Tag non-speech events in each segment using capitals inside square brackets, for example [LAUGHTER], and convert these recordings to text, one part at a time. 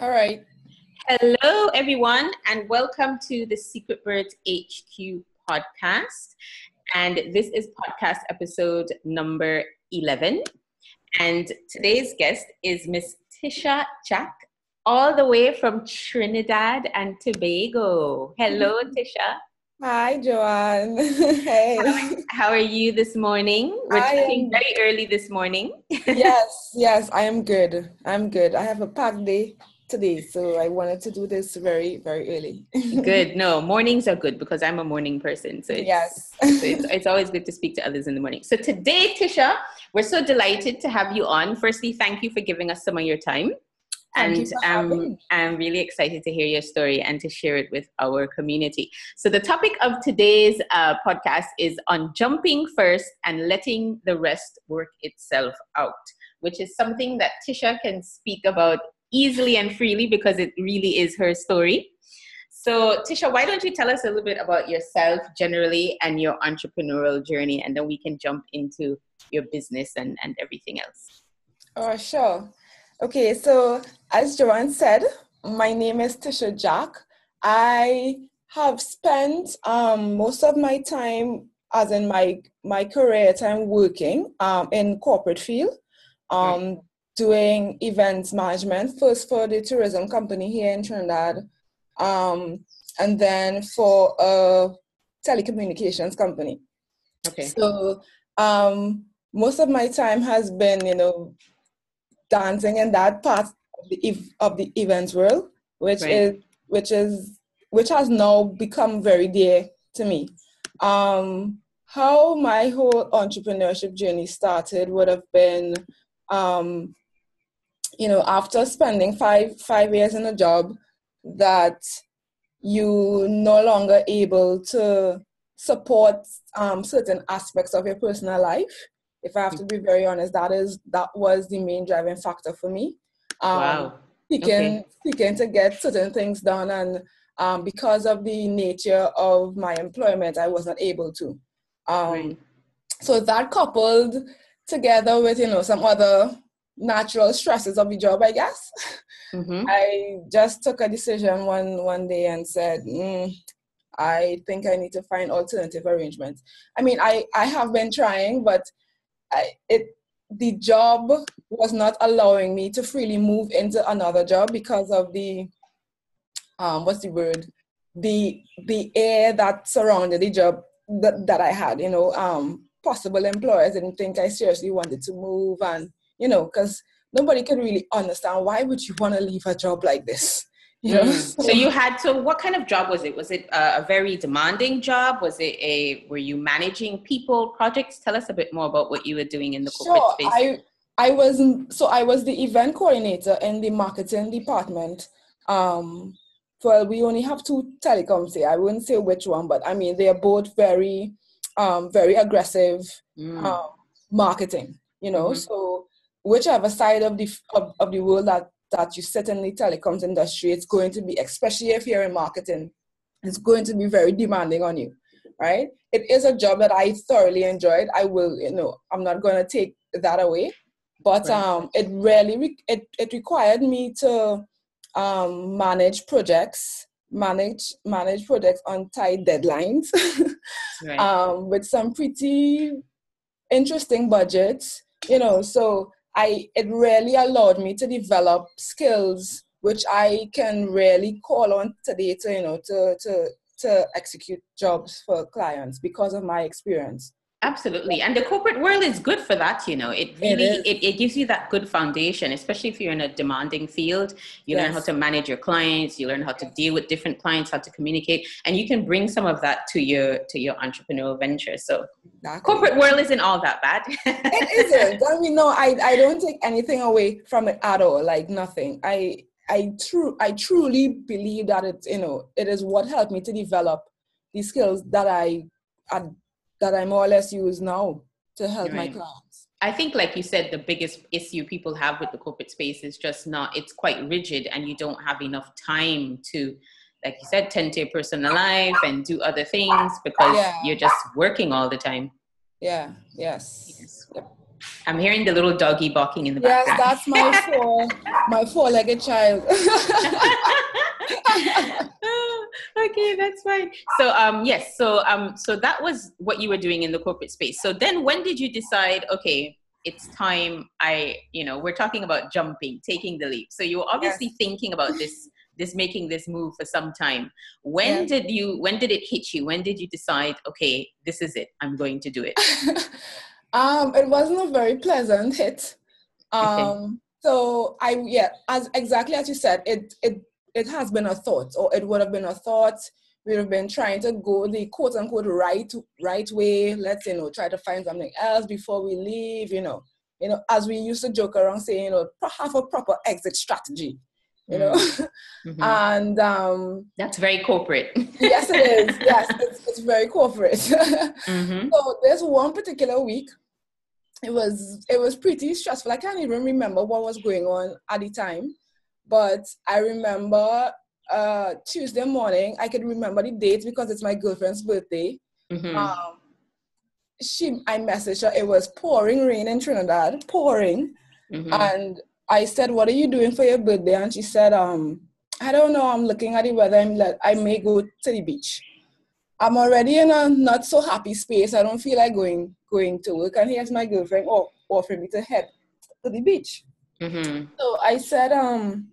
All right. Hello, everyone, and welcome to the Secret Birds HQ podcast. And this is podcast episode number 11. And today's guest is Miss Tisha Jack, all the way from Trinidad and Tobago. Hello, Tisha. Hi, Joanne. [LAUGHS] hey. How are you this morning? We're talking very early this morning. [LAUGHS] yes, yes, I am good. I'm good. I have a packed day today, so I wanted to do this very, very early. good. [LAUGHS] No, mornings are good because I'm a morning person. So it's, yes, so it's, it's always good to speak to others in the morning. So today, Tisha, we're so delighted to have you on. Firstly, thank you for giving us some of your time and um, I'm really excited to hear your story and to share it with our community. So, the topic of today's uh, podcast is on jumping first and letting the rest work itself out, which is something that Tisha can speak about easily and freely because it really is her story. So, Tisha, why don't you tell us a little bit about yourself generally and your entrepreneurial journey, and then we can jump into your business and, and everything else. Oh, sure. Okay, so as Joanne said, my name is Tisha Jack. I have spent um, most of my time, as in my my career time, working um, in corporate field, um, doing events management. First for the tourism company here in Trinidad, um, and then for a telecommunications company. Okay. So um, most of my time has been, you know, dancing in that part of the, of the events world, which right. is which is which has now become very dear to me. Um, how my whole entrepreneurship journey started would have been, um, you know, after spending five five years in a job that you no longer able to support um, certain aspects of your personal life if I have to be very honest, that is that was the main driving factor for me. Um, wow. Seeking, okay. seeking to get certain things done, and um, because of the nature of my employment, I was not able to. Um, right. So that coupled together with you know some other natural stresses of the job, I guess. Mm-hmm. I just took a decision one one day and said, mm, I think I need to find alternative arrangements. I mean, I I have been trying, but I, it the job was not allowing me to freely move into another job because of the um what's the word the the air that surrounded the job that, that I had you know um possible employers didn't think I seriously wanted to move and you know because nobody can really understand why would you want to leave a job like this [LAUGHS] you know? Mm. [LAUGHS] so you had so what kind of job was it was it a, a, very demanding job was it a were you managing people projects tell us a bit more about what you were doing in the corporate sure, space I, I was so I was the event coordinator in the marketing department. Um, well, we only have two telecoms here. I wouldn't say which one, but I mean they are both very, um, very aggressive mm. um, marketing. You know, mm-hmm. so whichever side of the of, of the world that that you sit in the telecoms industry, it's going to be, especially if you're in marketing, it's going to be very demanding on you, right? It is a job that I thoroughly enjoyed. I will, you know, I'm not going to take that away, but right. um, it really re- it it required me to um, manage projects, manage manage projects on tight deadlines, [LAUGHS] right. um, with some pretty interesting budgets, you know. So I it really allowed me to develop skills which I can really call on today to you know to to to execute jobs for clients because of my experience. Absolutely. And the corporate world is good for that, you know. It really it, it, it, gives you that good foundation, especially if you're in a demanding field. You yes. learn how to manage your clients, you learn how to deal with different clients, how to communicate, and you can bring some of that to your to your entrepreneurial venture. So exactly. corporate world isn't all that bad. [LAUGHS] it isn't. I mean no, I, I don't take anything away from it at all. Like nothing. I I true I truly believe that it's you know it is what helped me to develop the skills that I had that I more or less use now to help right. my clients. I think, like you said, the biggest issue people have with the corporate space is just not, it's quite rigid and you don't have enough time to, like you said, tend to your personal life and do other things because yeah. you're just working all the time. Yeah, yes. yes. Yep. I'm hearing the little doggy barking in the yes, background. Yes, that's my four, my four-legged child. [LAUGHS] [LAUGHS] [LAUGHS] okay, that's fine. So um yes, so um so that was what you were doing in the corporate space. So then when did you decide, okay, it's time I, you know, we're talking about jumping, taking the leap. So you were obviously yes. thinking about this [LAUGHS] this making this move for some time. When did you when did it hit you? When did you decide, okay, this is it. I'm going to do it? [LAUGHS] um it wasn't a very pleasant hit. Um okay. so I yeah, as exactly as you said, it it it has been a thought, or it would have been a thought. We would have been trying to go the quote unquote right right way. Let's you know try to find something else before we leave. You know, you know, as we used to joke around saying, you know, have a proper exit strategy. You know, [LAUGHS] mm-hmm. and um, that's very corporate. yes, it is. Yes, it's, it's very corporate. [LAUGHS] mm-hmm. So there's one particular week it was it was pretty stressful. I can't even remember what was going on at the time. But I remember uh, Tuesday morning, I could remember the date because it's my girlfriend's birthday. Mm-hmm. Um, she, I messaged her. It was pouring rain in Trinidad, pouring, mm-hmm. and I said, "What are you doing for your birthday?" And she said, "Um, I don't know. I'm looking at the weather. I'm let, I may go to the beach. I'm already in a not so happy space. I don't feel like going going to work. And here's my girlfriend oh, offering me to head to the beach. Mm-hmm. So I said, um,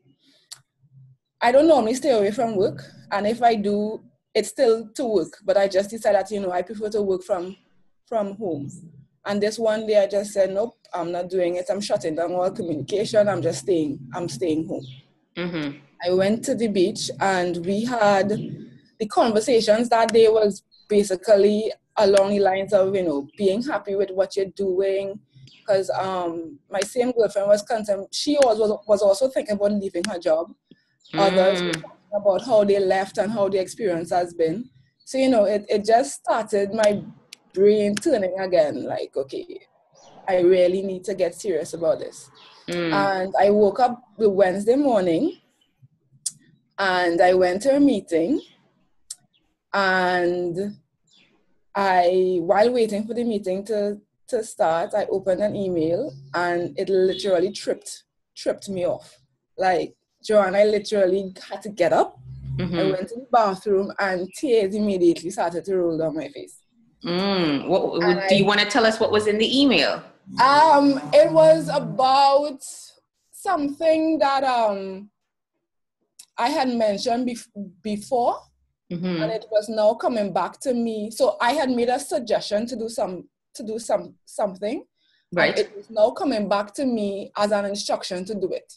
I don't normally stay away from work, and if I do, it's still to work. But I just decided, you know, I prefer to work from from home. And this one day, I just said, nope, I'm not doing it. I'm shutting down all communication. I'm just staying. I'm staying home. Mm-hmm. I went to the beach, and we had the conversations that day was basically along the lines of you know being happy with what you're doing because um my same girlfriend was concerned she was was also thinking about leaving her job others mm. about how they left and how the experience has been. So, you know, it, it just started my brain turning again, like, okay, I really need to get serious about this. Mm. And I woke up the Wednesday morning and I went to a meeting and I while waiting for the meeting to to start, I opened an email and it literally tripped tripped me off. Like Joanne, I literally had to get up. Mm-hmm. I went to the bathroom and tears immediately started to roll down my face. Mm. What, do I, you want to tell us what was in the email? Um, it was about something that um I had mentioned bef- before, mm-hmm. and it was now coming back to me. So I had made a suggestion to do some to do some something. Right. it was now coming back to me as an instruction to do it.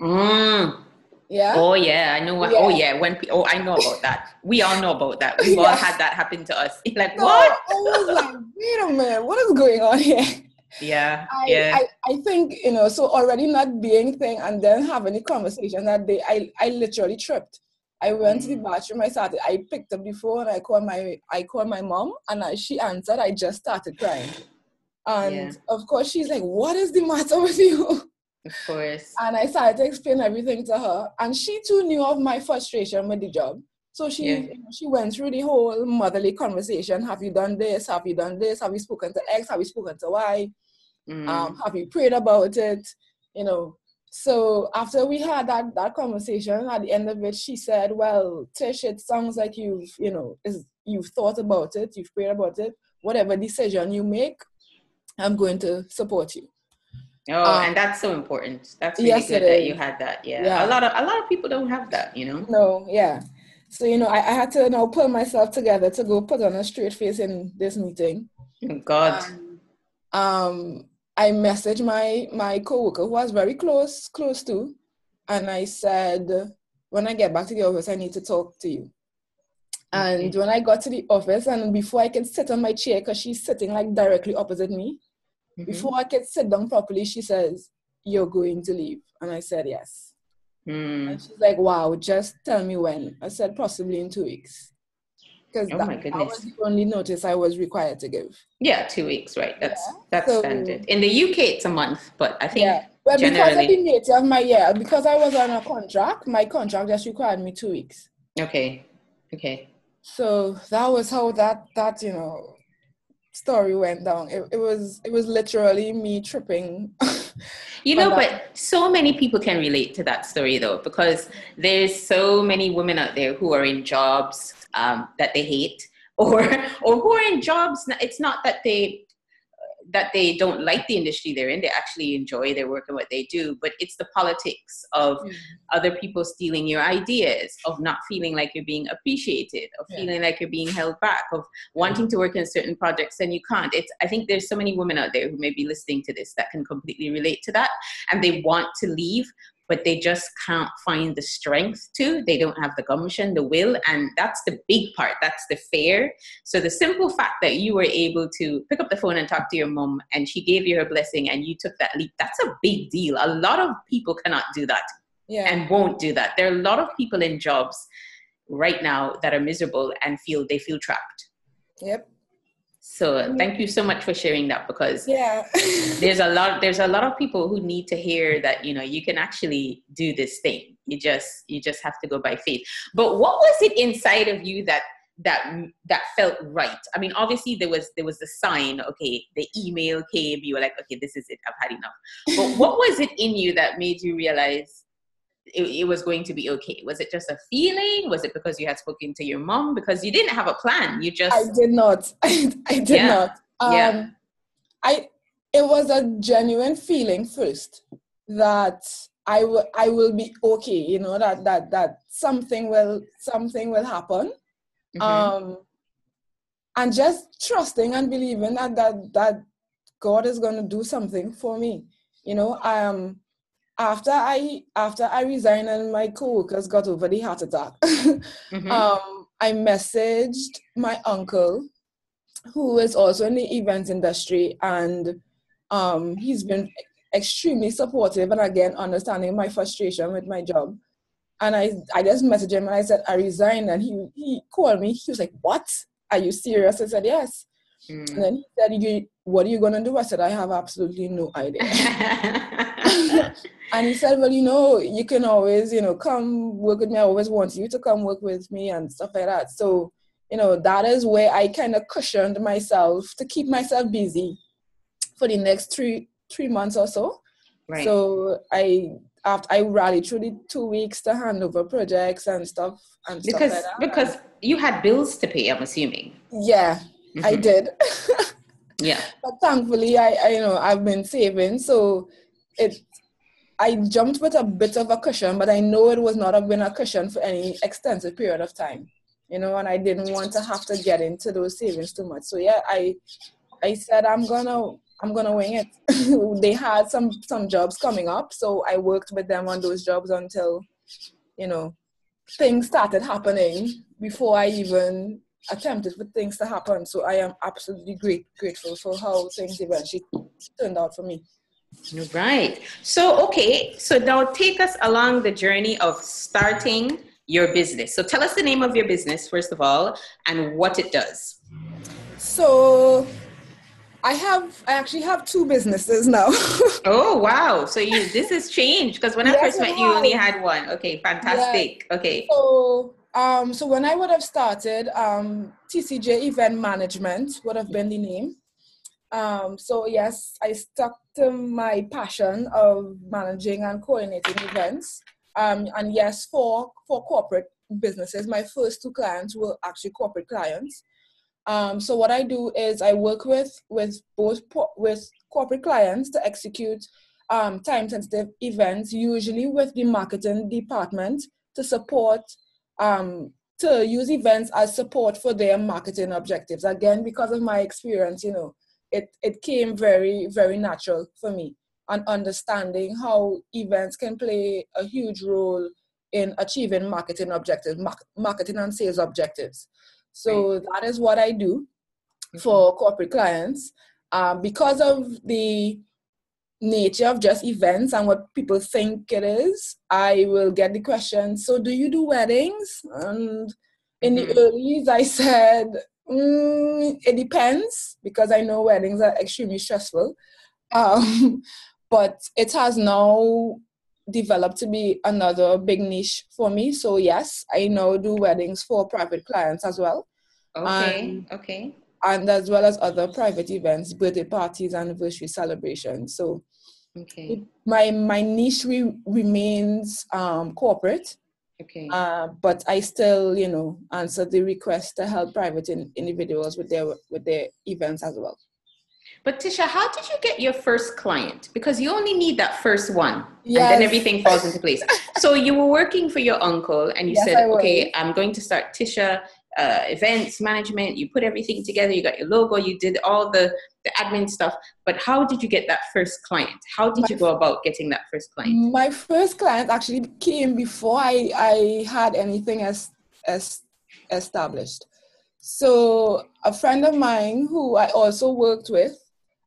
Mm. Yeah. Oh yeah, I know. Yeah. Oh yeah, when oh I know about that. We all know about that. We've [LAUGHS] all had that happen to us. [LAUGHS] like so what? I was like, wait a minute, what is going on here? [LAUGHS] Yeah. I, yeah. I, I think you know. So already not being thing, and then having the conversation that day, I I literally tripped. I went mm. to the mm. bathroom. I started. I picked up the phone. I called my I called my mom, and as she answered, I just started crying. And yeah. of course, she's like, "What is the matter with you?" Of course. And I started to explain everything to her. And she too knew of my frustration with the job. So she yeah. she went through the whole motherly conversation. Have you done this? Have you done this? Have you spoken to X? Have you spoken to Y? Mm. Um, have you prayed about it? You know. So after we had that that conversation, at the end of it, she said, "Well, Tish, it sounds like you've you know you've thought about it, you've prayed about it. Whatever decision you make, I'm going to support you." Oh, um, and that's so important. That's really yes, good that you had that. Yeah. yeah. A lot of a lot of people don't have that, you know. No, yeah. So you know, I, I had to you now pull myself together to go put on a straight face in this meeting. Oh, God. Um, um, I messaged my my coworker who was very close close to, and I said, when I get back to the office, I need to talk to you. And when I got to the office, and before I could sit on my chair, because she's sitting like directly opposite me, Mm-hmm. Before I could sit down properly, she says, You're going to leave. And I said, Yes. Mm. And she's like, Wow, just tell me when. I said, Possibly in two weeks. Because oh that, that, was the only notice I was required to give. Yeah, two weeks, right. That's yeah. that's so, standard. In the UK, it's a month, but I think. Yeah. Well, generally... because of the nature of my yeah, because I was on a contract, my contract just required me two weeks. Okay. Okay. So that was how that that you know story went down. It, it was it was literally me tripping. you know, [LAUGHS] but so many people can relate to that story though, because there's so many women out there who are in jobs um, that they hate, [LAUGHS] or or who are in jobs. It's not that they that they don't like the industry they're in. They actually enjoy their work and what they do, but it's the politics of mm. other people stealing your ideas, of not feeling like you're being appreciated, of yeah. feeling like you're being held back, of wanting to work in certain projects and you can't. It's I think there's so many women out there who may be listening to this that can completely relate to that and they want to leave, but they just can't find the strength to. They don't have the gumption, the will, and that's the big part. That's the fear. So the simple fact that you were able to pick up the phone and talk to your mom, and she gave you her blessing, and you took that leap. That's a big deal. A lot of people cannot do that, yeah. and won't do that. There are a lot of people in jobs right now that are miserable and feel they feel trapped. Yep. So uh, thank you so much for sharing that because yeah. [LAUGHS] there's a lot there's a lot of people who need to hear that you know you can actually do this thing. You just you just have to go by faith. But what was it inside of you that that that felt right? I mean, obviously there was there was the sign. Okay, the email came. You were like, okay, this is it. I've had enough. But what was it in you that made you realize it, it, was going to be okay? Was it just a feeling? Was it because you had spoken to your mom? Because you didn't have a plan. You just I did not. I, [LAUGHS] I did yeah. not. Um, yeah. I it was a genuine feeling first that I will I will be okay. You know that that that something will something will happen. Mm-hmm. Um, and just trusting and believing that that that God is going to do something for me. You know, um, after I after I resigned and my coworkers got over the heart attack, [LAUGHS] mm-hmm. um, I messaged my uncle, who is also in the events industry, and um, he's been extremely supportive and again understanding my frustration with my job. And I, I just messaged him and I said I resigned, and he he called me. He was like, "What? Are you serious?" I said, "Yes." Mm. And then he said, you, "What are you gonna do?" I said, "I have absolutely no idea." [LAUGHS] and he said, Well, you know, you can always, you know, come work with me. I always want you to come work with me and stuff like that. So, you know, that is where I kind of cushioned myself to keep myself busy for the next three three months or so. Right. So I after I rallied through the two weeks to hand over projects and stuff and because stuff like because you had bills to pay, I'm assuming. Yeah, mm-hmm. I did. [LAUGHS] yeah. But thankfully I, I you know I've been saving so it I jumped with a bit of a cushion, but I know it was not have been a cushion for any extensive period of time. You know, and I didn't want to have to get into those savings too much. So yeah, I I said I'm gonna I'm gonna wing it. [LAUGHS] they had some some jobs coming up, so I worked with them on those jobs until, you know, things started happening before I even attempted for things to happen. So I am absolutely great grateful for how things eventually turned out for me. Right. So, okay. So now take us along the journey of starting your business. So tell us the name of your business, first of all, and what it does. So I have, I actually have two businesses now. [LAUGHS] oh, wow. So you, this has changed because when yes, I first met you, you only had one. Okay. Fantastic. Yes. Okay. So, um, so when I would have started, um, TCJ Event Management would have been the name. Um, so yes, I stuck to my passion of managing and coordinating events. Um, and yes, for for corporate businesses, my first two clients were actually corporate clients. Um, so what I do is I work with with both with corporate clients to execute um, time sensitive events, usually with the marketing department to support um, to use events as support for their marketing objectives. Again, because of my experience, you know, it, it came very, very natural for me and understanding how events can play a huge role in achieving marketing objectives, marketing and sales objectives. So right. that is what I do mm-hmm. for corporate clients. Um, because of the nature of just events and what people think it is, I will get the question, so do you do weddings? And in mm-hmm. the early I said, Mm, it depends because I know weddings are extremely stressful. Um, [LAUGHS] but it has now developed to be another big niche for me. So yes, I now do weddings for private clients as well. Okay. okay. And as well as other private events, birthday parties, anniversary celebrations. So okay. my my niche re- remains um, corporate. Okay. Uh, but I still, you know, answer the request to help private in, individuals with their with their events as well. But Tisha, how did you get your first client? Because you only need that first one, yes. and then everything falls into place. [LAUGHS] so you were working for your uncle, and you yes, said, "Okay, I'm going to start Tisha uh, events management. You put everything together. You got your logo. You did all the the admin stuff. But how did you get that first client? How did my, you go about getting that first client? My first client actually came before I I had anything as as established. So a friend of mine who I also worked with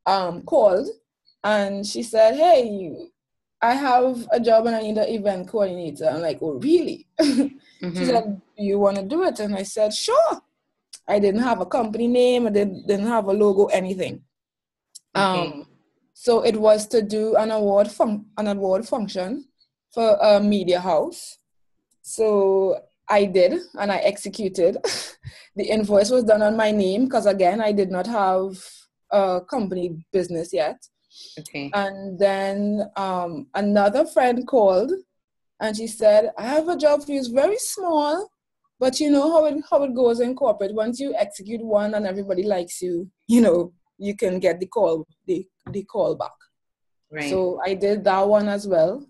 um, called and she said, Hey, I have a job and I need an event coordinator. I'm like, Oh, really? [LAUGHS] Mm-hmm. She said, you want to do it? And I said, Sure. I didn't have a company name, I didn't, didn't have a logo, anything. Okay. Um, so it was to do an award fun- an award function for a media house. So I did and I executed. [LAUGHS] the invoice was done on my name because again I did not have a company business yet. Okay. And then um, another friend called and she said, I have a job for you. It's very small, but you know how it how it goes in corporate. Once you execute one and everybody likes you, you know, you can get the call the, the call back. Right. So I did that one as well.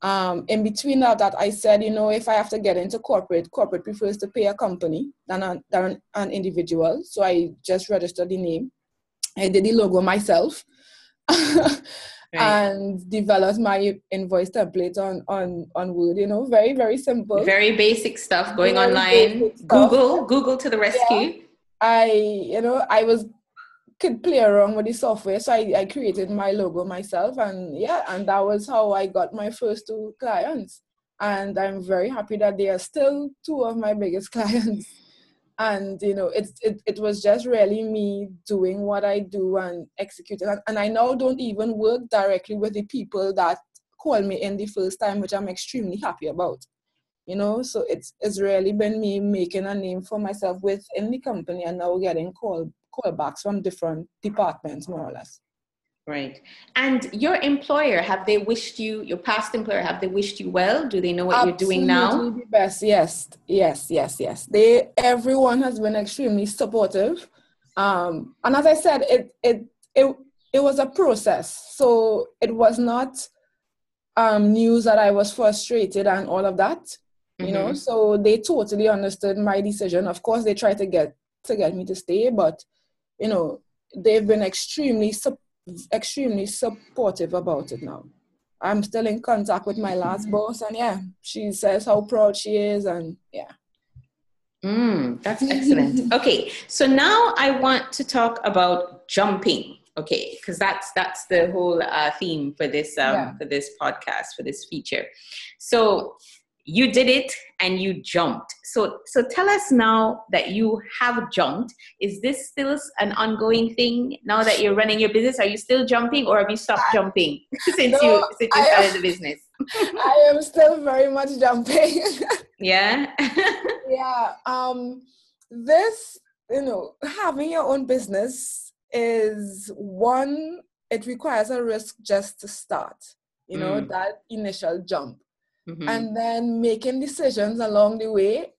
Um, in between that, that I said, you know, if I have to get into corporate, corporate prefers to pay a company than, a, than an individual. So I just registered the name. I did the logo myself [LAUGHS] right. and developed my invoice template on, on, on Word, you know, very, very simple. Very basic stuff going very online. Google, Google to the rescue. Yeah. I, you know, I was could play around with the software. So I, I created my logo myself and yeah, and that was how I got my first two clients. And I'm very happy that they are still two of my biggest [LAUGHS] clients and you know it's it, it was just really me doing what i do and executing. And, and i now don't even work directly with the people that called me in the first time which i'm extremely happy about you know? So it's it's really been me making a name for myself within the company and now getting call callbacks from different departments more or less Right. And your employer, have they wished you, your past employer, have they wished you well? Do they know what Absolutely you're doing now? The best, yes, yes, yes, yes. They everyone has been extremely supportive. Um, and as I said, it it it it was a process. So it was not um news that I was frustrated and all of that. You mm-hmm. know, so they totally understood my decision. Of course, they tried to get to get me to stay, but you know, they've been extremely supportive extremely supportive about it now. I'm still in contact with my last boss, and yeah, she says how proud she is, and yeah. Mm, that's excellent. [LAUGHS] okay, so now I want to talk about jumping. Okay, because that's that's the whole uh, theme for this um, yeah. for this podcast for this feature. So you did it and you jumped. So so tell us now that you have jumped. Is this still an ongoing thing now that you're running your business? Are you still jumping or have you stopped jumping [LAUGHS] since no, you since you started am, the business? [LAUGHS] [LAUGHS] I am still very much jumping. Yeah? Yeah um this you know having your own business is one it requires a risk just to start you know mm. that initial jump mm-hmm. and then making decisions along the way.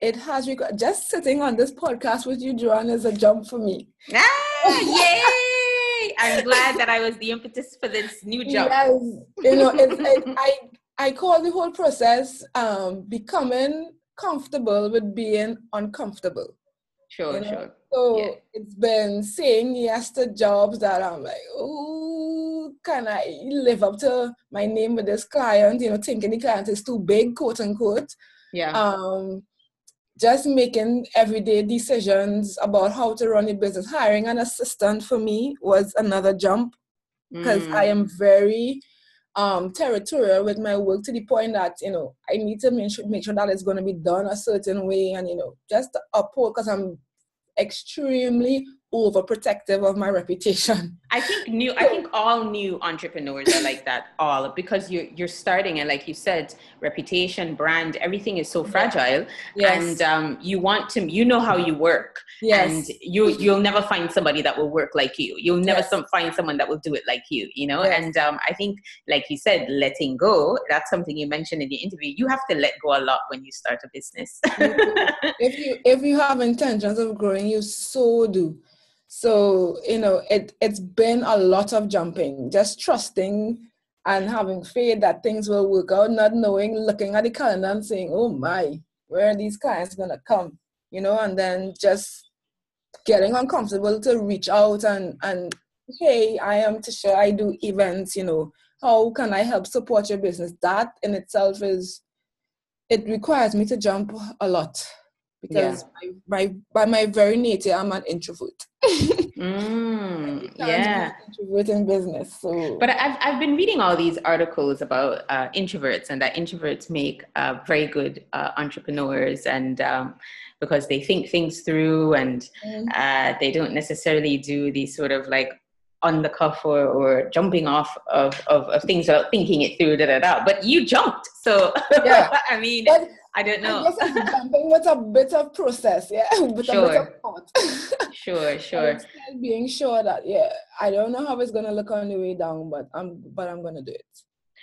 It has rec- just sitting on this podcast with you, Joanne, is a jump for me. Ah, yay! I'm glad that I was the impetus for this new jump. Yes, you know, it's, it, I I call the whole process um, becoming comfortable with being uncomfortable. Sure, you know? sure. So yeah. it's been saying yes to jobs that I'm like, oh, can I live up to my name with this client? You know, thinking the client is too big, quote unquote. Yeah. Um, just making everyday decisions about how to run a business. Hiring an assistant for me was another jump because mm. I am very um, territorial with my work to the point that you know I need to make sure, make sure that it's going to be done a certain way and you know just uphold because I'm extremely overprotective of my reputation. [LAUGHS] I think new I think all new entrepreneurs are like that all because you're you're starting and like you said reputation brand everything is so fragile yes. and um, you want to you know how you work yes. and you you'll never find somebody that will work like you you'll never yes. some, find someone that will do it like you you know yes. and um, I think like you said letting go that's something you mentioned in the interview you have to let go a lot when you start a business if you if you have intentions of growing you so do so, you know, it, it's been a lot of jumping, just trusting and having faith that things will work out, not knowing, looking at the calendar and saying, oh my, where are these clients going to come? You know, and then just getting uncomfortable to reach out and, and hey, I am Tisha, I do events, you know, how can I help support your business? That in itself is, it requires me to jump a lot because yeah. my, my, by my very nature I'm an introvert. [LAUGHS] mm, [LAUGHS] yeah, introvert in business. So, but I've I've been reading all these articles about uh, introverts and that introverts make uh, very good uh, entrepreneurs and. Um, because they think things through and mm. Uh, they don't necessarily do these sort of like on the cuff or, or jumping off of, of, of things without thinking it through, da da da. But you jumped, so [LAUGHS] yeah. I mean, but I don't know. I guess it's jumping with a bit of process, yeah, [LAUGHS] with sure. a bit of thought. sure, [LAUGHS] sure. being sure that yeah, I don't know how it's gonna look on the way down, but I'm but I'm gonna do it.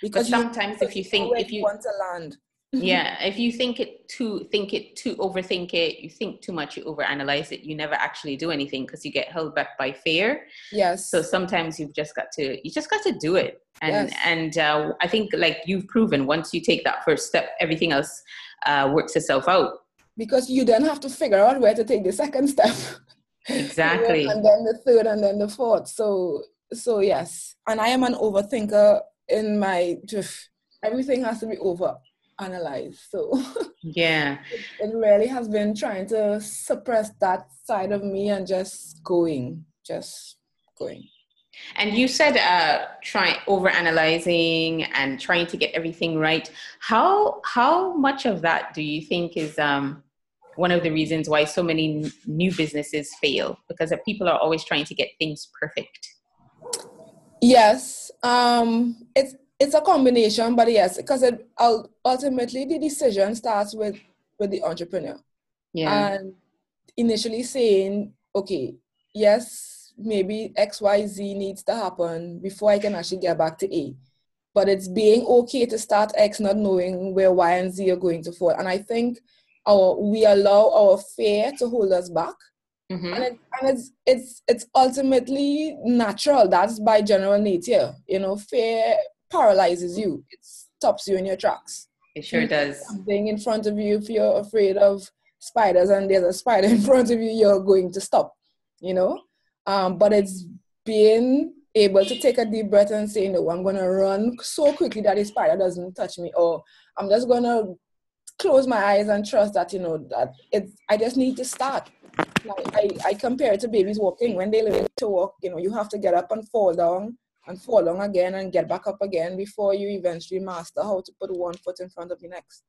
Because but sometimes you, if you think if you want to land. [LAUGHS] yeah, if you think it too, think it too, overthink it, you think too much, you overanalyze it, you never actually do anything because you get held back by fear. Yes. So sometimes you've just got to, you just got to do it. And, yes. and uh, I think like you've proven once you take that first step, everything else uh, works itself out. Because you then have to figure out where to take the second step. Exactly. [LAUGHS] and then the third and then the fourth. So so yes. And I am an overthinker in my everything has to be over analyzed. So [LAUGHS] yeah. it, it really has been trying to suppress that side of me and just going. Just going. And you said uh, trying over analyzing and trying to get everything right. How how much of that do you think is um, one of the reasons why so many new businesses fail? Because people are always trying to get things perfect. Yes, um, it's it's a combination, but yes, because it, ultimately the decision starts with with the entrepreneur. Yeah. And initially saying, okay, yes, maybe XYZ needs to happen before I can actually get back to A. But it's being okay to start X not knowing where Y and Z are going to fall. And I think our we allow our fear to hold us back. Mm-hmm. And, it, and it's it's it's ultimately natural. That's by general nature. You know, fear paralyzes you. It stops you in your tracks. It sure does. Something in front of you, if you're afraid of spiders and there's a spider [LAUGHS] in front of you, you're going to stop. You know? Um, but it's being able to take a deep breath and say, no, I'm going to run so quickly that the spider doesn't touch me, or I'm just going to close my eyes and trust that, you know, that it's, I just need to start. Like I, I compare it to babies walking. When they learn to walk, you know, you have to get up and fall down and fall down again and get back up again before you eventually master how to put one foot in front of the next.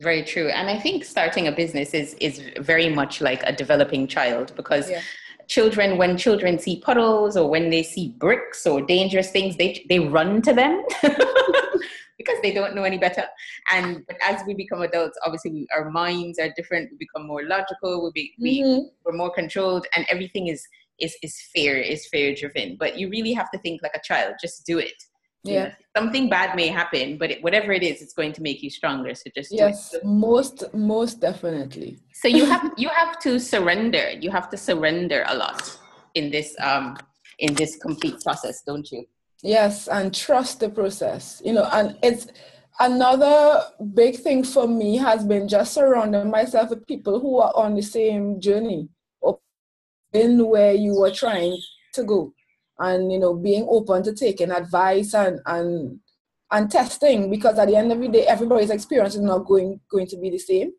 Very true. And I think starting a business is, is very much like a developing child because yeah children when children see puddles or when they see bricks or dangerous things they they run to them [LAUGHS] because they don't know any better. And but as we become adults obviously we, our minds are different we become more logical we be, we, mm-hmm. we're more controlled and everything is is is fear is fear driven but you really have to think like a child just do it yeah. Something bad may happen but it, whatever it is it's going to make you stronger. So just yes most most definitely. So you have [LAUGHS] you have to surrender. You have to surrender a lot in this um in this complete process don't you? Yes and trust the process. You know and it's another big thing for me has been just surrounding myself with people who are on the same journey or in where you are trying to go and you know being open to taking advice and and and testing because at the end of the day everybody's experience is not going going to be the same.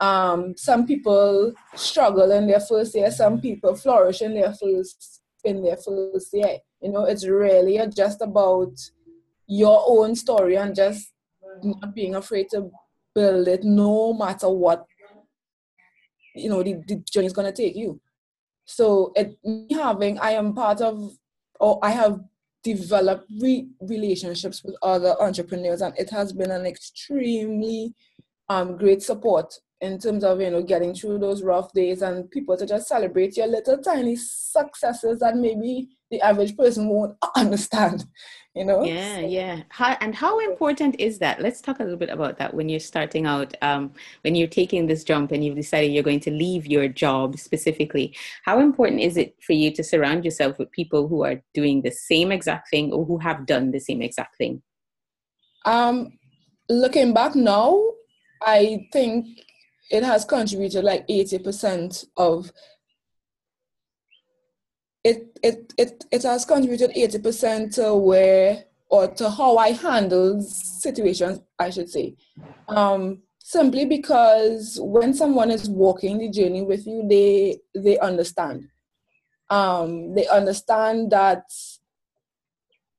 Um, some people struggle in their first year some people flourish in their first in their first year. You know it's really just about your own story and just not being afraid to build it no matter what you know the, the journey is going to take you. So it having I am part of or I have developed re- relationships with other entrepreneurs and it has been an extremely um, great support in terms of you know getting through those rough days and people to just celebrate your little tiny successes that maybe the average person won't [LAUGHS] understand you know? Yeah yeah. How, and how important is that? Let's talk a little bit about that when you're starting out um, when you're taking this jump and you've decided you're going to leave your job specifically. How important is it for you to surround yourself with people who are doing the same exact thing or who have done the same exact thing? Um looking back now i think it has contributed like 80% of it it it it has contributed 80% to where or to how I handle situations, I should say. Um, simply because when someone is walking the journey with you, they they understand. Um, they understand that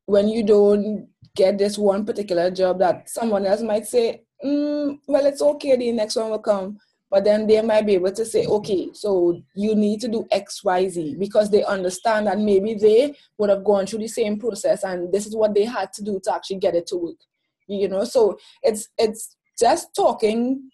when you don't get this one particular job, that someone else might say, mm, "Well, it's okay. The next one will come." But then they might be able to say mm-hmm. okay so you need to do xyz because they understand that maybe they would have gone through the same process and this is what they had to do to actually get it to work you know so it's it's just talking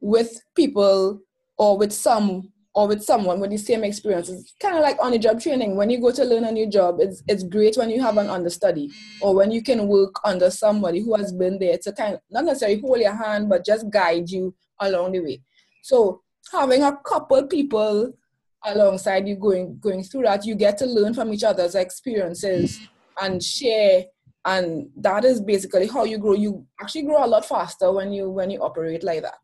with people or with some or with someone with the same experience. It's kind of like on the job training. When you go to learn a new job, it's it's great when you have an understudy or when you can work under somebody who has been there to kind of not necessarily hold your hand, but just guide you along the way. So having a couple people alongside you going going through that, you get to learn from each other's experiences mm. and share. And that is basically how you grow. You actually grow a lot faster when you when you operate like that.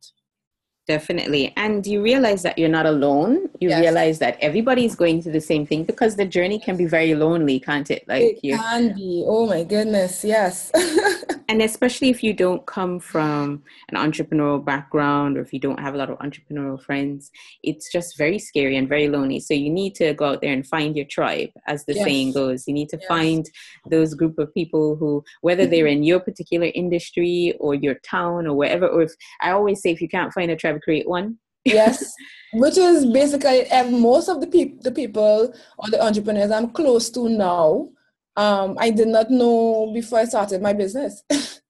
Definitely. And you realize that you're not alone. You yes. realize that everybody's going through the same thing because the journey can be very lonely, can't it? Like it you can be. Oh my goodness, yes. [LAUGHS] and especially if you don't come from an entrepreneurial background or if you don't have a lot of entrepreneurial friends, it's just very scary and very lonely. So you need to go out there and find your tribe, as the yes. saying goes. You need to yes. find those group of people who, whether mm-hmm. they're in your particular industry or your town or wherever, or if I always say if you can't find a tribe create one. yes, [LAUGHS] which is basically most of the people, the people or the entrepreneurs I'm close to now. Um, I did not know before I started my business. [LAUGHS]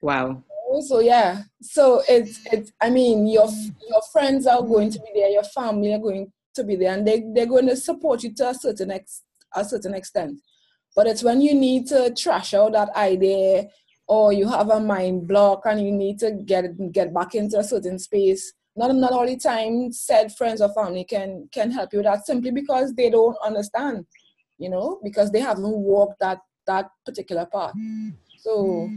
wow. So yeah, so it's it's. I mean, your your friends are going to be there, your family are going to be there, and they they're going to support you to a certain ex a certain extent. But it's when you need to trash out that idea or you have a mind block and you need to get get back into a certain space not not all the time said friends or family can can help you with that simply because they don't understand you know because they haven't walked that that particular path so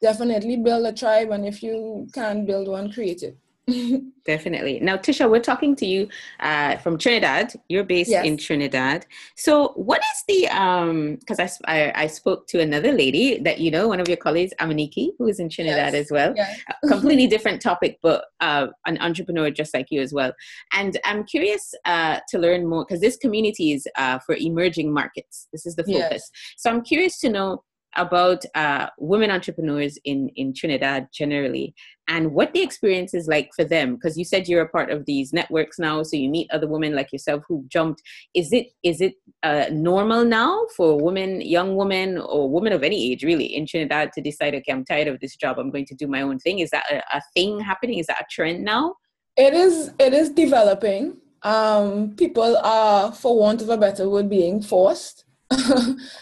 definitely build a tribe and if you can't build one create it [LAUGHS] Definitely. Now, Tisha, we're talking to you uh, from Trinidad. You're based yes. in Trinidad. So, what is the um? Because I, I, I spoke to another lady that you know, one of your colleagues, Amaniki, who is in Trinidad yes. as well. Yes. completely different topic, but uh, an entrepreneur just like you as well. And I'm curious uh, to learn more because this community is uh, for emerging markets. This is the focus. So, I'm curious to know about uh, women entrepreneurs in, in Trinidad generally and what the experience is like for them. Because you said you're a part of these networks now so you meet other women like yourself who jumped. Is it is it uh, normal now for women young women or women of any age really in Trinidad to decide okay I'm tired of this job. I'm going to do my own thing. Is that a, a thing happening? Is that a trend now? It is it is developing. Um, people are for want of a better word being forced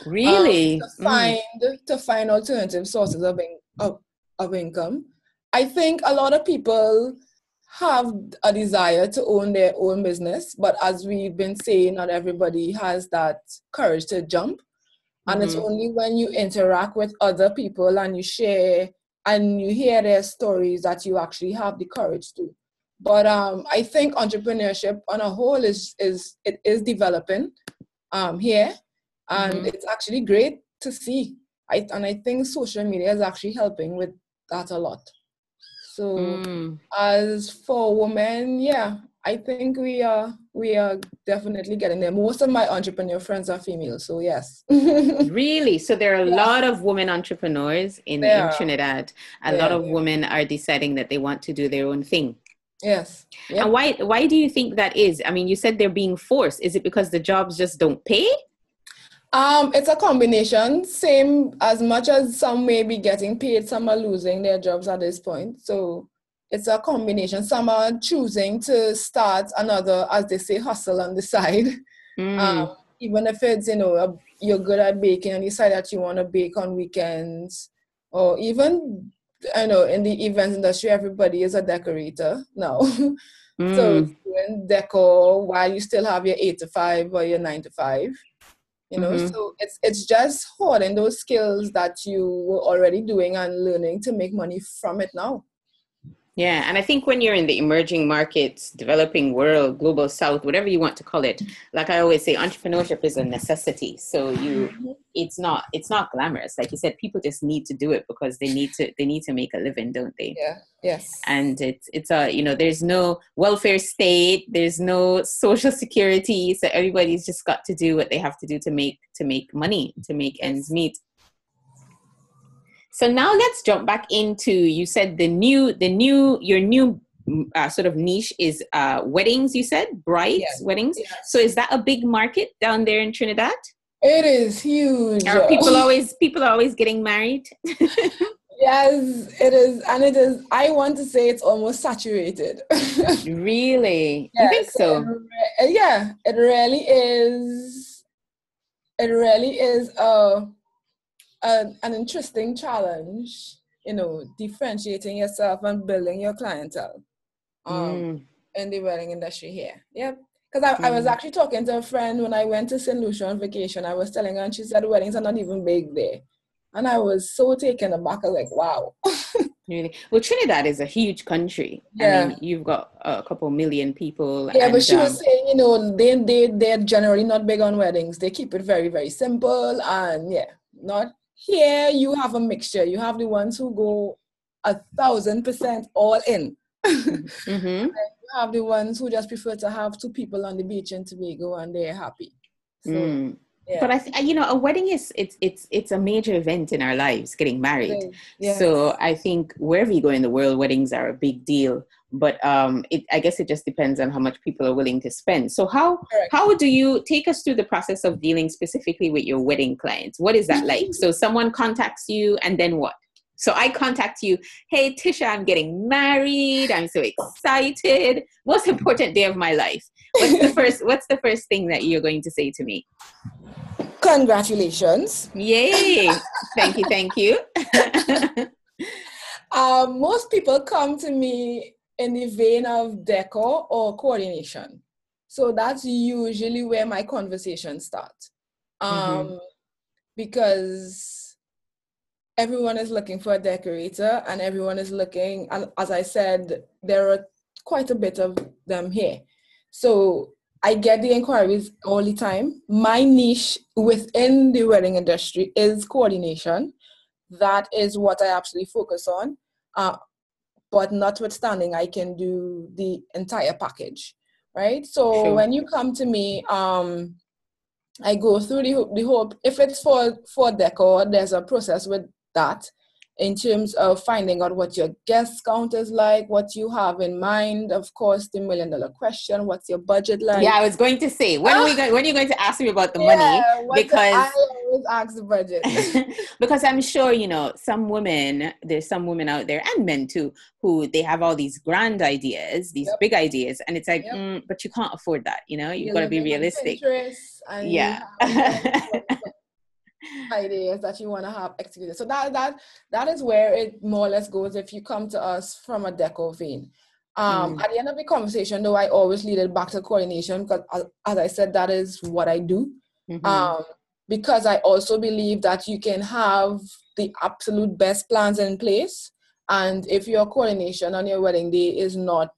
really? um, to find mm. to find alternative sources of, in, of of income. I think a lot of people have a desire to own their own business, but as we've been saying, not everybody has that courage to jump. And mm-hmm. it's only when you interact with other people and you share and you hear their stories that you actually have the courage to. But um, I think entrepreneurship on a whole is is it is developing um, here and mm-hmm. it's actually great to see. I, and I think social media is actually helping with that a lot. So mm. as for women, yeah, I think we are we are definitely getting there. Most of my entrepreneur friends are female, so yes. [LAUGHS] really? So there are a yeah. lot of women entrepreneurs in, in Trinidad. A lot of women are deciding that they want to do their own thing. Yes. Yep. And why why do you think that is? I mean, you said they're being forced. Is it because the jobs just don't pay? Um, it's a combination. Same as much as some may be getting paid, some are losing their jobs at this point. So it's a combination. Some are choosing to start another, as they say, hustle on the [LAUGHS] side. Mm. Um, even if it's you know you're good at baking and you decide that you want to bake on weekends, or even I know in the events industry, everybody is a decorator now. Mm. [LAUGHS] so doing decor while you still have your eight to five or your nine to five. You know, mm-hmm. so it's it's just holding those skills that you were already doing and learning to make money from it now. Yeah, and I think when you're in the emerging markets, developing world, global south, whatever you want to call it, like I always say, entrepreneurship is a necessity. So you it's not it's not glamorous. Like you said, people just need to do it because they need to they need to make a living, don't they? Yeah. Yes. And it's it's a you know, there's no welfare state, there's no social security. So everybody's just got to do what they have to do to make to make money, to make ends meet. So now let's jump back into you said the new the new your new uh, sort of niche is uh, weddings. You said brides yes. weddings. Yes. So is that a big market down there in Trinidad? It is huge. Are people always people are always getting married? [LAUGHS] yes, it is, and it is. I want to say it's almost saturated. [LAUGHS] really? Yes, you think so? It yeah, it really is. It really is. Uh, an, an interesting challenge, you know, differentiating yourself and building your clientele um, mm. in the wedding industry here. Yep. Because I, mm. I was mm. actually talking to a friend when I went to St. Lucia on vacation. I was telling her, and she said weddings are not even big there. And I was so taken aback. I was like, wow. [LAUGHS] really? Well, Trinidad is a huge country. Yeah. I mean, you've got a couple million people. Yeah, and, but she um, was saying, you know, they, they, they're generally not big on weddings. They keep it very, very simple. And yeah, not here you have a mixture. You have the ones who go a thousand percent all in. mm-hmm. [LAUGHS] you have the ones who just prefer to have two people on the beach in Tobago and they're happy. So, mm. yeah. But I, th- you know, a wedding is it's it's it's a major event in our lives, getting married. So I think wherever you go in the world, weddings are a big deal but um, it, I guess it just depends on how much people are willing to spend. So how Correct. how do you take us through the process of dealing specifically with your wedding clients? What is that like? so someone contacts you, and then what? So I contact you. Hey Tisha, I'm getting married. I'm so excited. Most important day of my life. What's the first? What's the first thing that you're going to say to me? Congratulations! Yay! thank you, thank you. um, [LAUGHS] most people come to me in the vein of decor or coordination. So that's usually where my conversation starts. Um, mm-hmm. Because everyone is looking for a decorator and everyone is looking, and as I said, there are quite a bit of them here. So I get the inquiries all the time. My niche within the wedding industry is coordination. That is what I absolutely focus on. Uh, but notwithstanding, I can do the entire package, right? So sure. when you come to me, um, I go through the, the whole, if it's for, for decor, there's a process with that in terms of finding out what your guest count is like, what you have in mind. Of course, the million dollar question: What's your budget like? Yeah, I was going to say when are we going? When are you going to ask me about the yeah, money? Because I always ask the budget. because I'm sure you know some women. There's some women out there and men too who they have all these grand ideas, these yep. big ideas, and it's like, yep. mm, but you can't afford that. You know, you've got to be realistic. yeah. Ideas that you want to have executed. So that that that is where it more or less goes if you come to us from a deco vein. Um, mm. At the end of the conversation, though, I always lead it back to coordination because, as I said, that is what I do. Mm-hmm. Um, because I also believe that you can have the absolute best plans in place, and if your coordination on your wedding day is not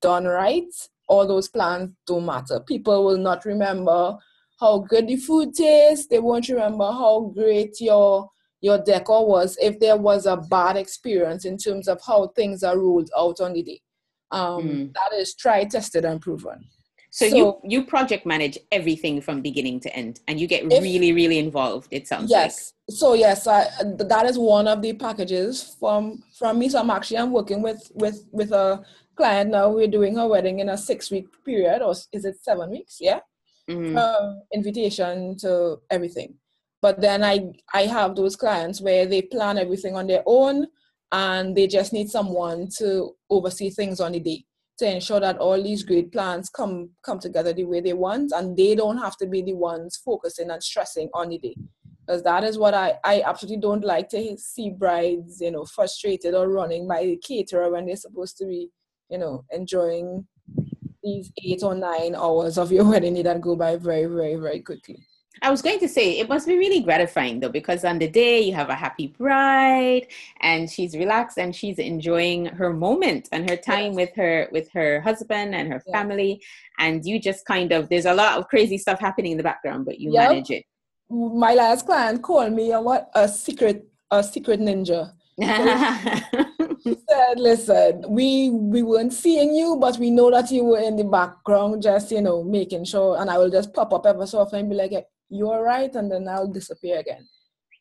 done right, all those plans don't matter. People will not remember how good the food tastes. They won't remember how great your your decor was if there was a bad experience in terms of how things are rolled out on the day. Um, mm. That is tried, tested, and proven. So, so, you you project manage everything from beginning to end, and you get if, really really involved. It sounds yes. Like. So yes, I, that is one of the packages from from me. So I'm actually I'm working with with with a client now. We're doing her wedding in a six week period, or is it seven weeks? Yeah. Um, invitation to everything, but then I I have those clients where they plan everything on their own, and they just need someone to oversee things on the day to ensure that all these great plans come come together the way they want and they don't have to be the ones focusing and stressing on the day. Because that is what I, I absolutely don't like to see brides you know frustrated or running by the caterer when they're supposed to be you know enjoying these eight or nine hours of your [LAUGHS] wedding that go by very very very quickly I was going to say it must be really gratifying though, because on the day you have a happy bride and she's relaxed and she's enjoying her moment and her time yes. with her with her husband and her family. And you just kind of there's a lot of crazy stuff happening in the background, but you yep. manage it. My last client called me a what a secret a secret ninja. [LAUGHS] said, "Listen, we we weren't seeing you, but we know that you were in the background, just you know, making sure." And I will just pop up ever so often and be like, you're right and then i'll disappear again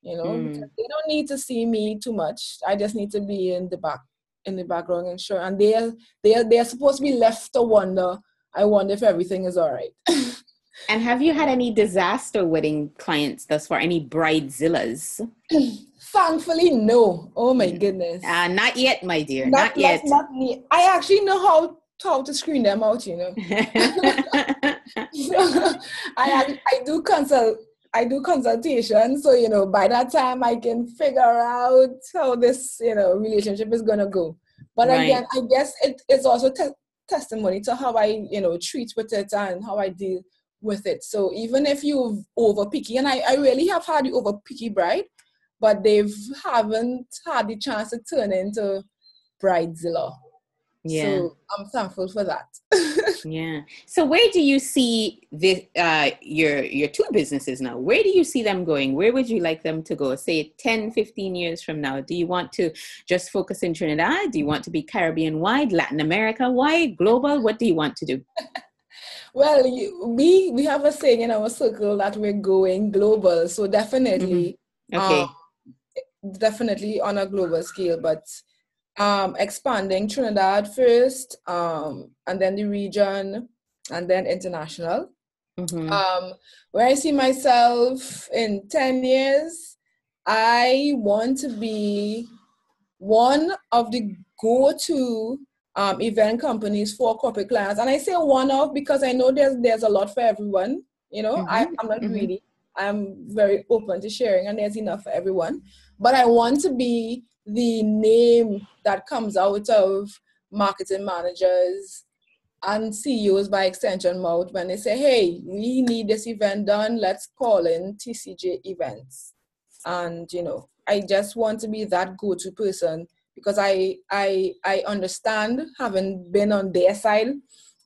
you know mm. they don't need to see me too much i just need to be in the back in the background and sure and they're they're they're supposed to be left to wonder i wonder if everything is all right [LAUGHS] and have you had any disaster wedding clients thus far any bridezillas [CLEARS THROAT] thankfully no oh my mm. goodness uh, not yet my dear not, not yet not, not i actually know how how to screen them out, you know. [LAUGHS] I I do consult I do consultation, so you know by that time I can figure out how this you know relationship is gonna go. But right. again, I guess it's also te- testimony to how I you know treat with it and how I deal with it. So even if you over picky, and I, I really have had the over picky bride, but they've haven't had the chance to turn into bridezilla. Yeah. So i'm thankful for that. [LAUGHS] Yeah. So where do you see this uh your your two businesses now? Where do you see them going? Where would you like them to go? Say 10 15 years from now do you want to just focus in trinidad? Do you want to be caribbean wide latin america wide global? What do you want to do [LAUGHS] well you, we we have a saying in our circle that we're going global so definitely mm-hmm. okay um, definitely on a global scale but um, expanding Trinidad first, um, and then the region, and then international. Mm-hmm. Um, where I see myself in 10 years, I want to be one of the go to um, event companies for corporate clients. And I say one of because I know there's, there's a lot for everyone. You know, mm-hmm. I, I'm not mm-hmm. greedy. I'm very open to sharing, and there's enough for everyone. But I want to be the name that comes out of marketing managers and CEOs by extension mode when they say, hey, we need this event done, let's call in TCJ events. And you know, I just want to be that go-to person because I I I understand having been on their side,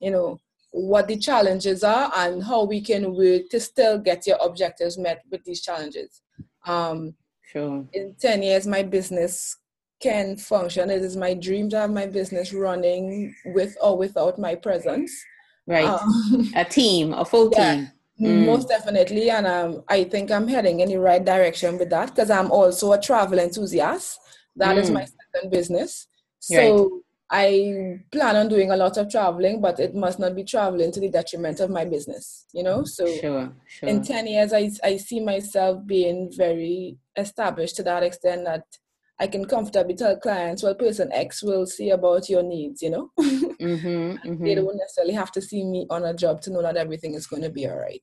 you know, what the challenges are and how we can work to still get your objectives met with these challenges. Um, Sure. In 10 years, my business can function. It is my dream to have my business running with or without my presence. Right. Um, a team, a full yeah, team. Mm. Most definitely. And um, I think I'm heading in the right direction with that because I'm also a travel enthusiast. That mm. is my second business. So right. I plan on doing a lot of traveling, but it must not be traveling to the detriment of my business, you know? So sure, sure. in 10 years, I, I see myself being very established to that extent that I can comfortably tell clients, well, person X will see about your needs, you know? mm-hmm, [LAUGHS] mm-hmm. They don't necessarily have to see me on a job to know that everything is going to be all right.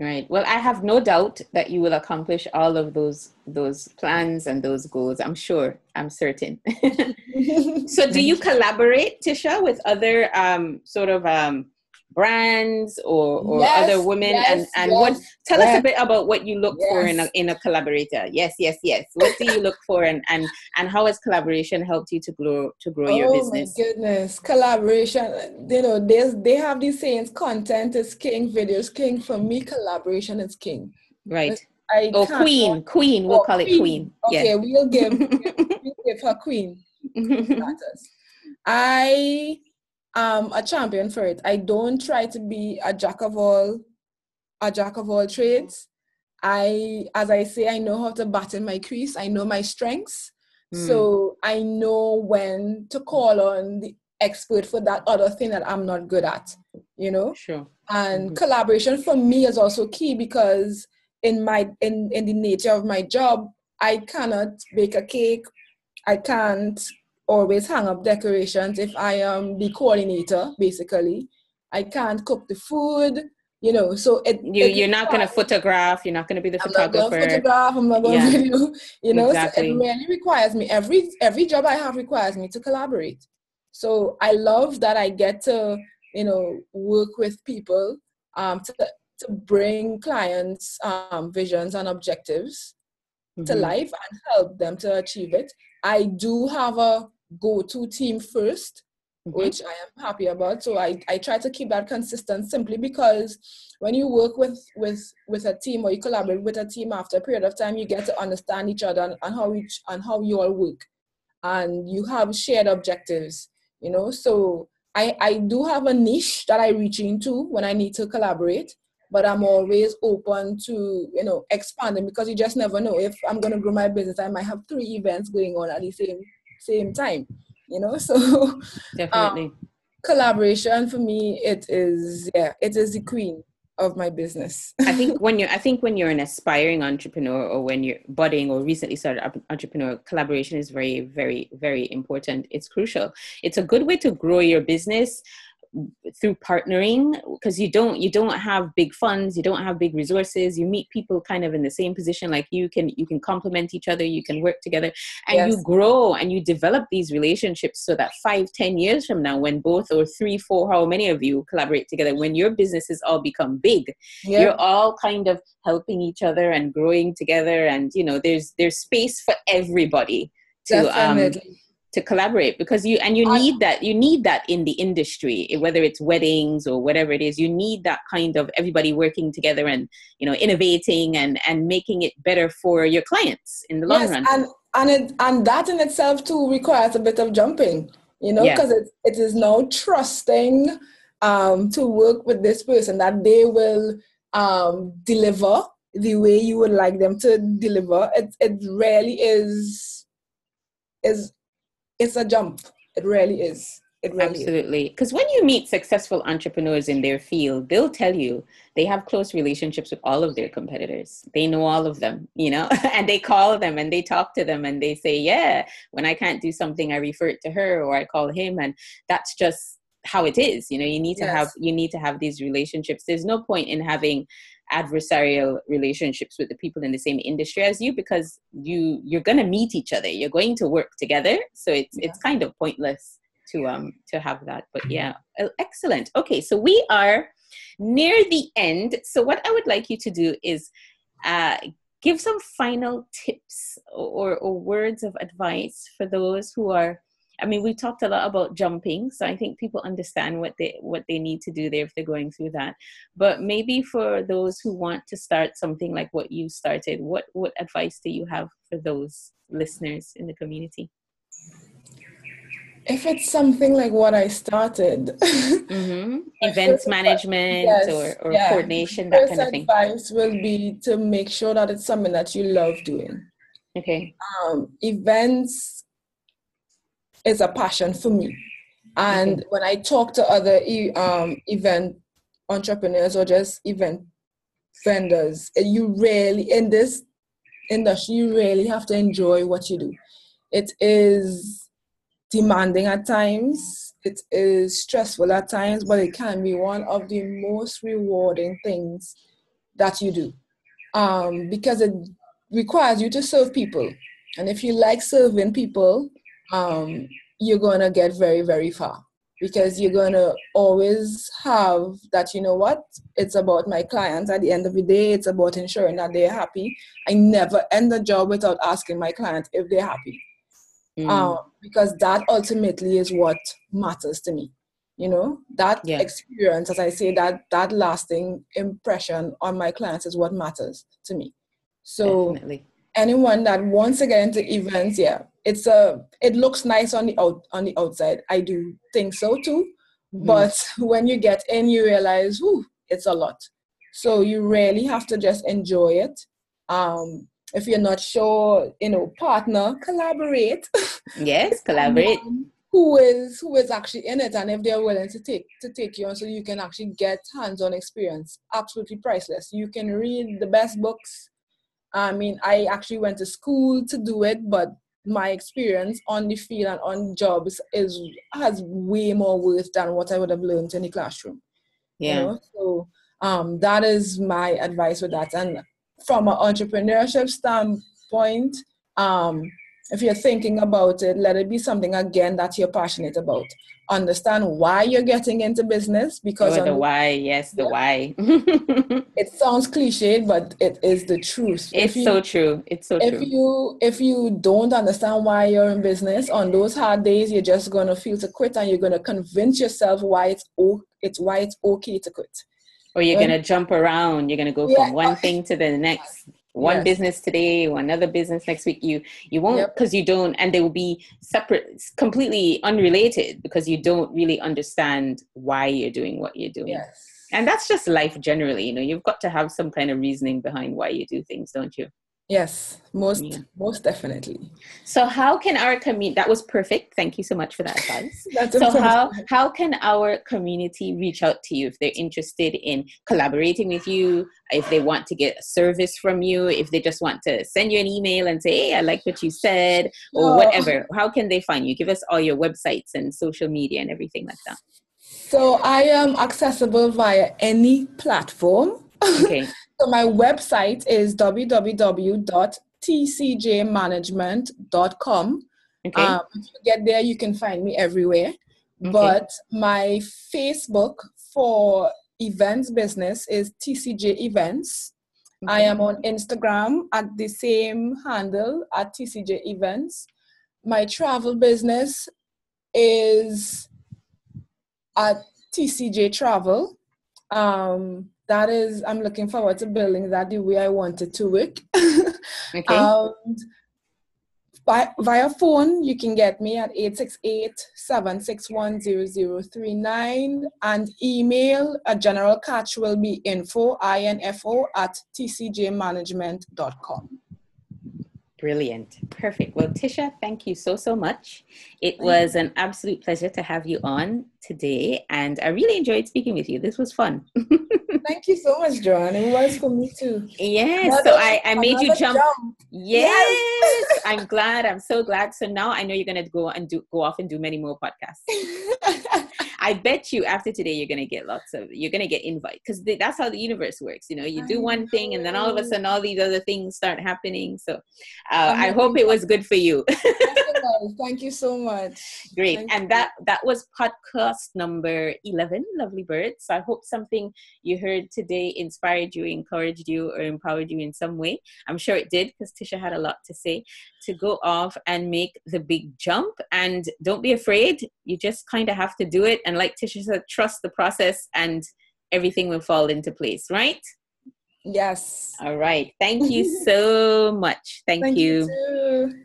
Right. Well, I have no doubt that you will accomplish all of those those plans and those goals. I'm sure. I'm certain. [LAUGHS] so, do you [LAUGHS] collaborate, Tisha, with other um, sort of um, brands or, or yes, other women yes, and, and yes, what tell us a bit about what you look for in a in a collaborator. Yes yes yes. What do you look for and and and how has collaboration helped you to grow to grow oh your business? my goodness. Collaboration you know there's they have these sayings content is king videos king. For me collaboration is king. Right. I oh queen queen we'll call queen. it queen. okay yeah. we'll give we'll give [LAUGHS] her queen [LAUGHS] i I'm a champion for it. I don't try to be a jack of all, a jack of all trades. I, as I say, I know how to bat in my crease. I know my strengths. Mm. So I know when to call on the expert for that other thing that I'm not good at, you know? Sure. And mm-hmm. collaboration for me is also key because in my in, in the nature of my job, I cannot bake a cake. I can't always hang up decorations if I am the coordinator, basically. I can't cook the food, you know. So it, you it you're not going to photograph. You're not going to be the I'm photographer. Not gonna photograph. I'm not going to yeah. [LAUGHS] video. You know, exactly. so it really requires me. Every every job I have requires me to collaborate. So I love that I get to you know work with people um, to to bring clients um, visions and objectives mm-hmm. to life and help them to achieve it. I do have a go-to team 1st mm-hmm. which I am happy about. So I, I try to keep that consistent simply because when you work with with with a team or you collaborate with a team after a period of time, you get to understand each other and, and how each and how you all work, and you have shared objectives. You know, so I I do have a niche that I reach into when I need to collaborate but I'm always open to you know expanding because you just never know if I'm gonna grow my business. I might have three events going on at the same same time, you know. [LAUGHS] So definitely um, collaboration for me it is yeah it is the queen of my business. I think [LAUGHS] when you're I think when you're an aspiring entrepreneur or when you're budding or recently started entrepreneur, collaboration is very very very important. It's crucial. It's a good way to grow your business through partnering because you don't you don't have big funds you don't have big resources you meet people kind of in the same position like you can you can complement each other you can work together and yes. you grow and you develop these relationships so that five ten years from now when both or three four how many of you collaborate together when your businesses all become big yep. you're all kind of helping each other and growing together and you know there's there's space for everybody to um, Definitely. um to collaborate because you and you need that you need that in the industry whether it's weddings or whatever it is you need that kind of everybody working together and you know innovating and and making it better for your clients in the long yes, run and and it and that in itself too requires a bit of jumping you know because yeah. it, it is now trusting um to work with this person that they will um deliver the way you would like them to deliver it it really is is it's a jump. It really is. It really Absolutely. Because when you meet successful entrepreneurs in their field, they'll tell you they have close relationships with all of their competitors. They know all of them, you know, [LAUGHS] and they call them and they talk to them and they say, yeah, when I can't do something, I refer it to her or I call him. And that's just how it is. You know, you need to yes. have, you need to have these relationships. There's no point in having adversarial relationships with the people in the same industry as you because you you're going to meet each other. You're going to work together. So it's yeah. it's kind of pointless to um to have that but yeah. Excellent. Okay so we are near the end. So what i would like you to do is uh give some final tips or, or words of advice for those who are I mean, we talked a lot about jumping, so I think people understand what they what they need to do there if they're going through that. But maybe for those who want to start something like what you started, what what advice do you have for those listeners in the community? If it's something like what I started, [LAUGHS] mm-hmm. events management yes, or, or yeah. coordination, that kind of thing. Advice will be to make sure that it's something that you love doing. Okay. Um, events is a passion for me. And mm-hmm. when I talk to other um, event entrepreneurs or just event vendors, you really, in this industry, you really have to enjoy what you do. It is demanding at times, it is stressful at times, but it can be one of the most rewarding things that you do um, because it requires you to serve people. And if you like serving people, um, you're going to get very, very far because you're going to always have that, you know what, it's about my clients. At the end of the day, it's about ensuring that they're happy. I never end a job without asking my client if they're happy. Mm. Um, because that ultimately is what matters to me you know that yeah. experience as i say that that lasting impression on my clients is what matters to me so Definitely. anyone that wants to get into events yeah it's a it looks nice on the out on the outside. I do think so too, Mm-hmm. But [LAUGHS] when you get in, you realize, ooh, it's a lot. So you really have to just enjoy it. Um, if you're not sure, you know, partner, collaborate. [LAUGHS] Yes, collaborate. who is who is actually in it and if they're willing to take to take you on so you can actually get hands-on experience absolutely priceless you can read the best books i mean i actually went to school to do it but my experience on the field and on jobs is has way more worth than what i would have learned in the classroom yeah you know? so um, that is my advice with that and from an entrepreneurship standpoint um, if you're thinking about it, let it be something again that you're passionate about. Understand why you're getting into business because oh, the why, yes, the yeah. why. [LAUGHS] it sounds cliched, but it is the truth. It's you, so true. It's so if true. you if you don't understand why you're in business, on those hard days, you're just gonna feel to quit, and you're gonna convince yourself why it's o- it's why it's okay to quit. Or you're gonna jump around. You're gonna go yeah. from one uh, thing to the next one yes. business today another business next week you you won't because yep. you don't and they will be separate completely unrelated because you don't really understand why you're doing what you're doing yes. and that's just life generally you know you've got to have some kind of reasoning behind why you do things don't you Yes, most yeah. most definitely. So how can our community that was perfect. Thank you so much for that advice. [LAUGHS] so how how can our community reach out to you if they're interested in collaborating with you, if they want to get a service from you, if they just want to send you an email and say, "Hey, I like what you said," or oh. whatever. How can they find you? Give us all your websites and social media and everything like that. So I am accessible via any platform. Okay. [LAUGHS] [LAUGHS] So my website is www.tcjmanagement.com. Okay. Um, if you get there, you can find me everywhere. Okay. But my Facebook for events business is TCJ Events. Okay. I am on Instagram at the same handle at TCJ Events. My travel business is at TCJ Travel. Um, that is i'm looking forward to building that the way i wanted to work. [LAUGHS] Okay. Um, by, via phone you can get me at 868-761-0039 and email a general catch will be info info at tcjmanagement.com Brilliant. Perfect. Well, Tisha, thank you so, so much. It was an absolute pleasure to have you on today, and I really enjoyed speaking with you. This was fun. [LAUGHS] thank you so much, Joanne. It was for me too. Yes. Another, so I, I made you jump. jump. Yes. yes. [LAUGHS] I'm glad. I'm so glad. So now I know you're going to go and do go off and do many more podcasts. [LAUGHS] I bet you after today you're gonna get lots of you're gonna get invite because that's how the universe works. You know, you do one thing and then all of a sudden all these other things start happening. So uh, I hope it was good for you. [LAUGHS] Thank you so much. Great, Thank and you. that that was podcast number eleven, lovely birds. So I hope something you heard today inspired you, encouraged you, or empowered you in some way. I'm sure it did because Tisha had a lot to say. To go off and make the big jump, and don't be afraid. You just kind of have to do it and and like Tisha said, trust the process and everything will fall into place, right? Yes. All right. Thank you [LAUGHS] so much. Thank, Thank you. you